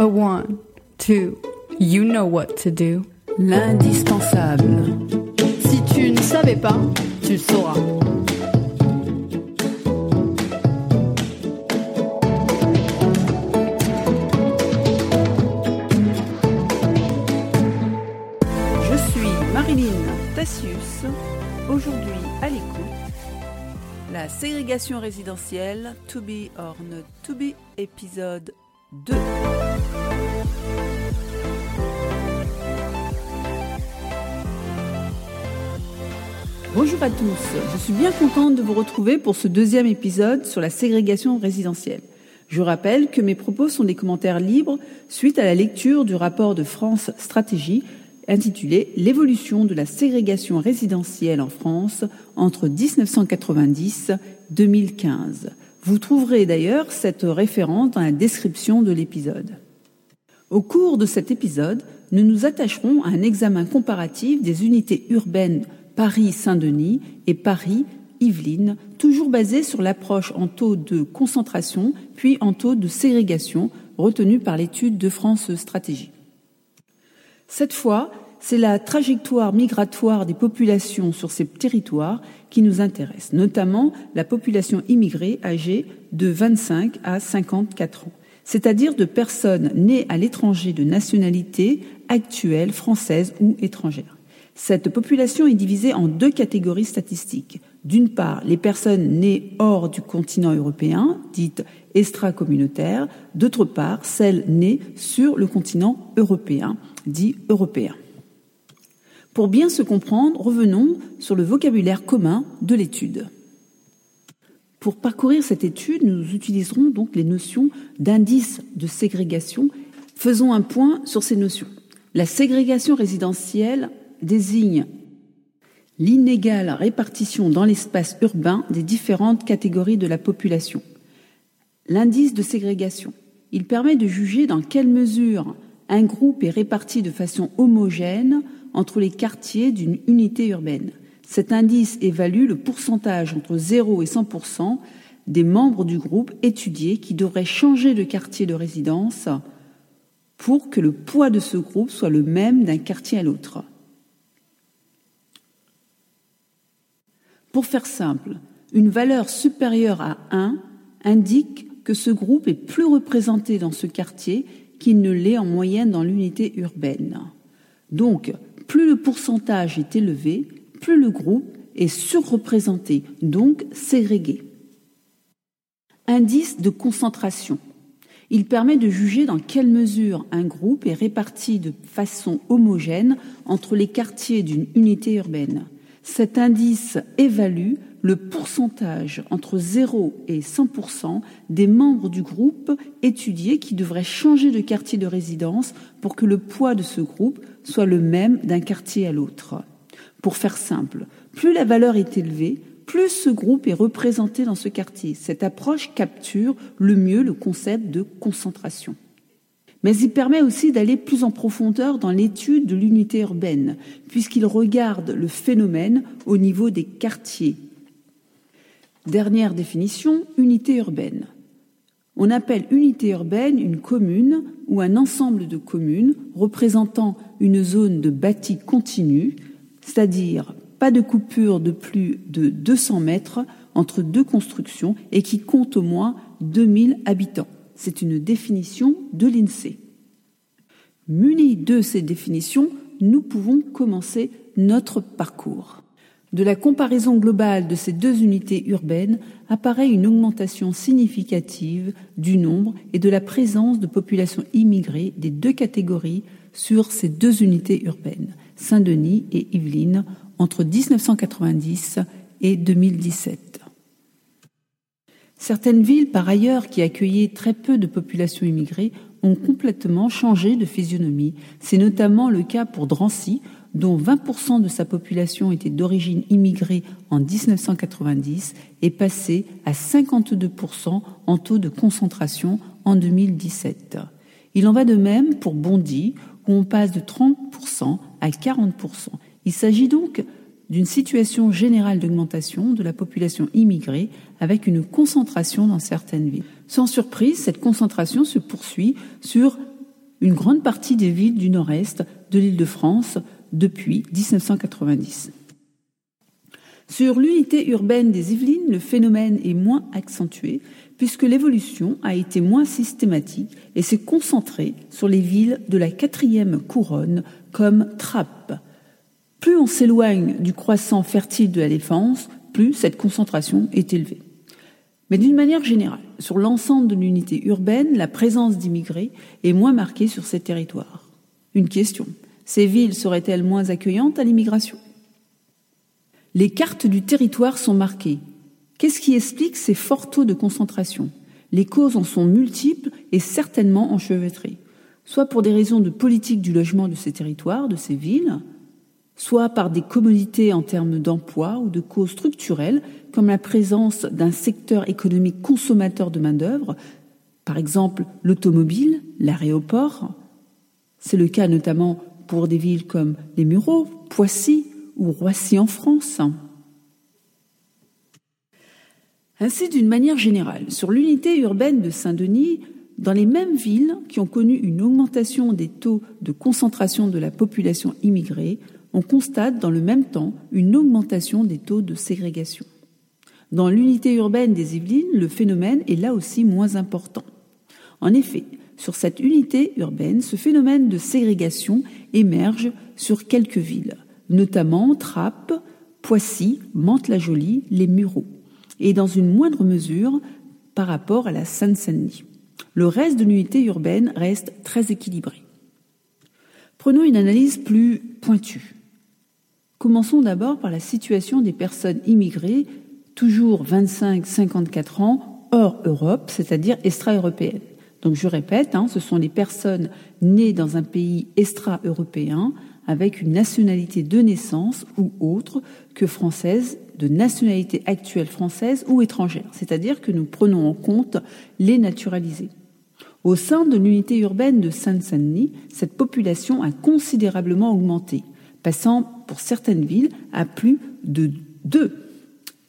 A one, two, you know what to do. L'indispensable. Si tu ne savais pas, tu le sauras. Je suis Marilyn Tassius. Aujourd'hui à l'écoute, la ségrégation résidentielle, to be or not to be, épisode 2. Bonjour à tous, je suis bien contente de vous retrouver pour ce deuxième épisode sur la ségrégation résidentielle. Je rappelle que mes propos sont des commentaires libres suite à la lecture du rapport de France Stratégie intitulé L'évolution de la ségrégation résidentielle en France entre 1990 2015. Vous trouverez d'ailleurs cette référence dans la description de l'épisode. Au cours de cet épisode, nous nous attacherons à un examen comparatif des unités urbaines Paris-Saint-Denis et Paris-Yvelines, toujours basé sur l'approche en taux de concentration puis en taux de ségrégation retenue par l'étude de France Stratégie. Cette fois, c'est la trajectoire migratoire des populations sur ces territoires qui nous intéresse, notamment la population immigrée âgée de 25 à 54 ans, c'est-à-dire de personnes nées à l'étranger de nationalité actuelle française ou étrangère. Cette population est divisée en deux catégories statistiques. D'une part, les personnes nées hors du continent européen, dites extra-communautaires. D'autre part, celles nées sur le continent européen, dit européen. Pour bien se comprendre, revenons sur le vocabulaire commun de l'étude. Pour parcourir cette étude, nous utiliserons donc les notions d'indice de ségrégation. Faisons un point sur ces notions. La ségrégation résidentielle désigne l'inégale répartition dans l'espace urbain des différentes catégories de la population. L'indice de ségrégation. Il permet de juger dans quelle mesure un groupe est réparti de façon homogène entre les quartiers d'une unité urbaine. Cet indice évalue le pourcentage entre 0 et 100 des membres du groupe étudié qui devraient changer de quartier de résidence pour que le poids de ce groupe soit le même d'un quartier à l'autre. Pour faire simple, une valeur supérieure à 1 indique que ce groupe est plus représenté dans ce quartier qu'il ne l'est en moyenne dans l'unité urbaine. Donc, plus le pourcentage est élevé, plus le groupe est surreprésenté, donc ségrégué. Indice de concentration. Il permet de juger dans quelle mesure un groupe est réparti de façon homogène entre les quartiers d'une unité urbaine. Cet indice évalue le pourcentage entre 0 et 100 des membres du groupe étudié qui devraient changer de quartier de résidence pour que le poids de ce groupe soit le même d'un quartier à l'autre. Pour faire simple, plus la valeur est élevée, plus ce groupe est représenté dans ce quartier. Cette approche capture le mieux le concept de concentration. Mais il permet aussi d'aller plus en profondeur dans l'étude de l'unité urbaine, puisqu'il regarde le phénomène au niveau des quartiers. Dernière définition, unité urbaine. On appelle unité urbaine une commune ou un ensemble de communes représentant une zone de bâti continu, c'est-à-dire pas de coupure de plus de 200 mètres entre deux constructions et qui compte au moins 2000 habitants. C'est une définition de l'INSEE. Munis de ces définitions, nous pouvons commencer notre parcours. De la comparaison globale de ces deux unités urbaines apparaît une augmentation significative du nombre et de la présence de populations immigrées des deux catégories sur ces deux unités urbaines, Saint-Denis et Yvelines, entre 1990 et 2017. Certaines villes, par ailleurs, qui accueillaient très peu de populations immigrées, ont complètement changé de physionomie. C'est notamment le cas pour Drancy, dont 20% de sa population était d'origine immigrée en 1990, est passé à 52% en taux de concentration en 2017. Il en va de même pour Bondy, où on passe de 30% à 40%. Il s'agit donc d'une situation générale d'augmentation de la population immigrée avec une concentration dans certaines villes. Sans surprise, cette concentration se poursuit sur une grande partie des villes du nord-est de l'île de France depuis 1990. Sur l'unité urbaine des Yvelines, le phénomène est moins accentué puisque l'évolution a été moins systématique et s'est concentrée sur les villes de la quatrième couronne comme Trappes. Plus on s'éloigne du croissant fertile de la défense, plus cette concentration est élevée. Mais d'une manière générale, sur l'ensemble de l'unité urbaine, la présence d'immigrés est moins marquée sur ces territoires. Une question, ces villes seraient-elles moins accueillantes à l'immigration? Les cartes du territoire sont marquées. Qu'est-ce qui explique ces forts taux de concentration? Les causes en sont multiples et certainement enchevêtrées, soit pour des raisons de politique du logement de ces territoires, de ces villes, soit par des commodités en termes d'emploi ou de causes structurelles, comme la présence d'un secteur économique consommateur de main-d'œuvre, par exemple l'automobile, l'aéroport. C'est le cas notamment pour des villes comme les Mureaux, Poissy ou Roissy en France. Ainsi, d'une manière générale, sur l'unité urbaine de Saint-Denis, dans les mêmes villes qui ont connu une augmentation des taux de concentration de la population immigrée, on constate dans le même temps une augmentation des taux de ségrégation. Dans l'unité urbaine des Yvelines, le phénomène est là aussi moins important. En effet, sur cette unité urbaine, ce phénomène de ségrégation émerge sur quelques villes, notamment Trappes, Poissy, Mantes-la-Jolie, les Mureaux, et dans une moindre mesure par rapport à la Seine-Saint-Denis. Le reste de l'unité urbaine reste très équilibré. Prenons une analyse plus pointue. Commençons d'abord par la situation des personnes immigrées, toujours 25-54 ans, hors Europe, c'est-à-dire extra-européennes. Donc je répète, hein, ce sont les personnes nées dans un pays extra-européen avec une nationalité de naissance ou autre que française, de nationalité actuelle française ou étrangère. C'est-à-dire que nous prenons en compte les naturalisés. Au sein de l'unité urbaine de Saint-Denis, cette population a considérablement augmenté, passant pour certaines villes à plus de 2.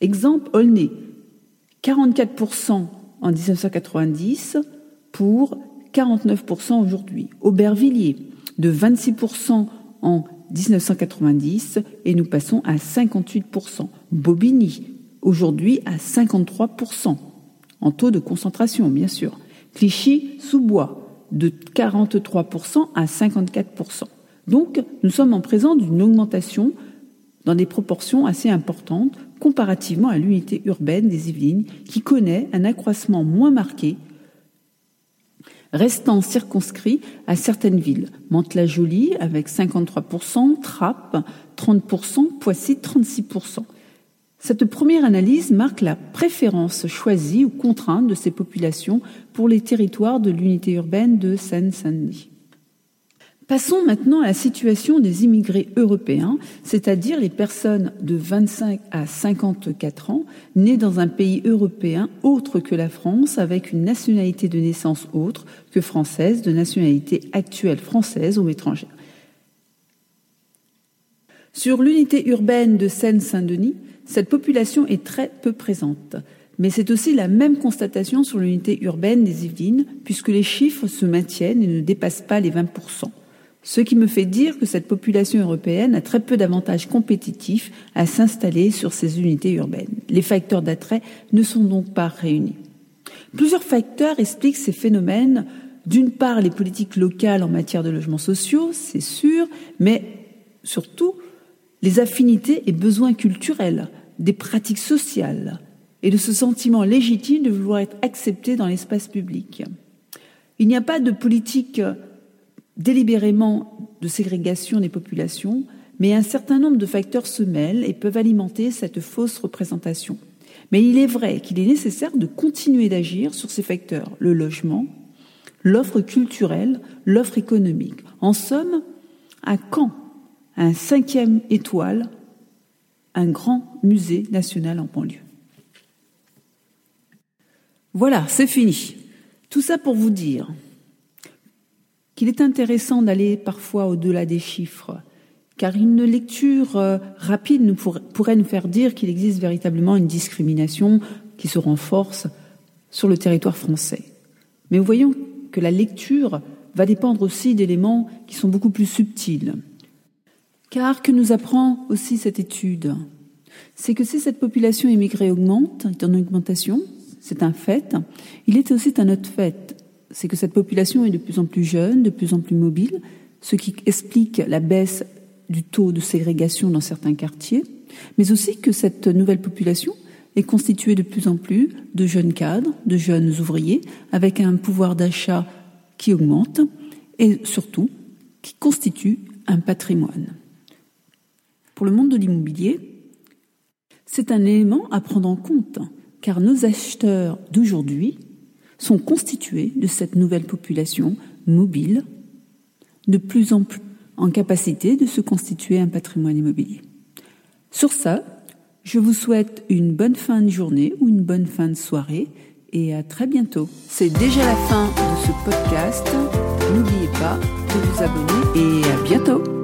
Exemple, Aulnay, 44% en 1990, pour 49% aujourd'hui. Aubervilliers, de 26% en 1990 et nous passons à 58%. Bobigny, aujourd'hui à 53% en taux de concentration, bien sûr. Clichy-sous-Bois, de 43% à 54%. Donc, nous sommes en présence d'une augmentation dans des proportions assez importantes comparativement à l'unité urbaine des Yvelines, qui connaît un accroissement moins marqué restant circonscrit à certaines villes. Mantes-la-Jolie avec 53%, Trappes 30%, Poissy 36%. Cette première analyse marque la préférence choisie ou contrainte de ces populations pour les territoires de l'unité urbaine de Seine-Saint-Denis. Passons maintenant à la situation des immigrés européens, c'est-à-dire les personnes de 25 à 54 ans nées dans un pays européen autre que la France avec une nationalité de naissance autre que française, de nationalité actuelle française ou étrangère. Sur l'unité urbaine de Seine-Saint-Denis, cette population est très peu présente. Mais c'est aussi la même constatation sur l'unité urbaine des Yvelines, puisque les chiffres se maintiennent et ne dépassent pas les 20% ce qui me fait dire que cette population européenne a très peu d'avantages compétitifs à s'installer sur ces unités urbaines. Les facteurs d'attrait ne sont donc pas réunis. Plusieurs facteurs expliquent ces phénomènes. D'une part, les politiques locales en matière de logements sociaux, c'est sûr, mais surtout les affinités et besoins culturels, des pratiques sociales et de ce sentiment légitime de vouloir être accepté dans l'espace public. Il n'y a pas de politique délibérément de ségrégation des populations, mais un certain nombre de facteurs se mêlent et peuvent alimenter cette fausse représentation. Mais il est vrai qu'il est nécessaire de continuer d'agir sur ces facteurs, le logement, l'offre culturelle, l'offre économique. En somme, à quand un cinquième étoile, un grand musée national en banlieue Voilà, c'est fini. Tout ça pour vous dire qu'il est intéressant d'aller parfois au-delà des chiffres, car une lecture euh, rapide pourrait nous faire dire qu'il existe véritablement une discrimination qui se renforce sur le territoire français. Mais voyons que la lecture va dépendre aussi d'éléments qui sont beaucoup plus subtils. Car que nous apprend aussi cette étude C'est que si cette population immigrée augmente, est en augmentation, c'est un fait, il est aussi un autre fait. C'est que cette population est de plus en plus jeune, de plus en plus mobile, ce qui explique la baisse du taux de ségrégation dans certains quartiers, mais aussi que cette nouvelle population est constituée de plus en plus de jeunes cadres, de jeunes ouvriers, avec un pouvoir d'achat qui augmente et surtout qui constitue un patrimoine. Pour le monde de l'immobilier, c'est un élément à prendre en compte, car nos acheteurs d'aujourd'hui sont constitués de cette nouvelle population mobile, de plus en plus en capacité de se constituer un patrimoine immobilier. Sur ça, je vous souhaite une bonne fin de journée ou une bonne fin de soirée et à très bientôt. C'est déjà la fin de ce podcast. N'oubliez pas de vous abonner et à bientôt.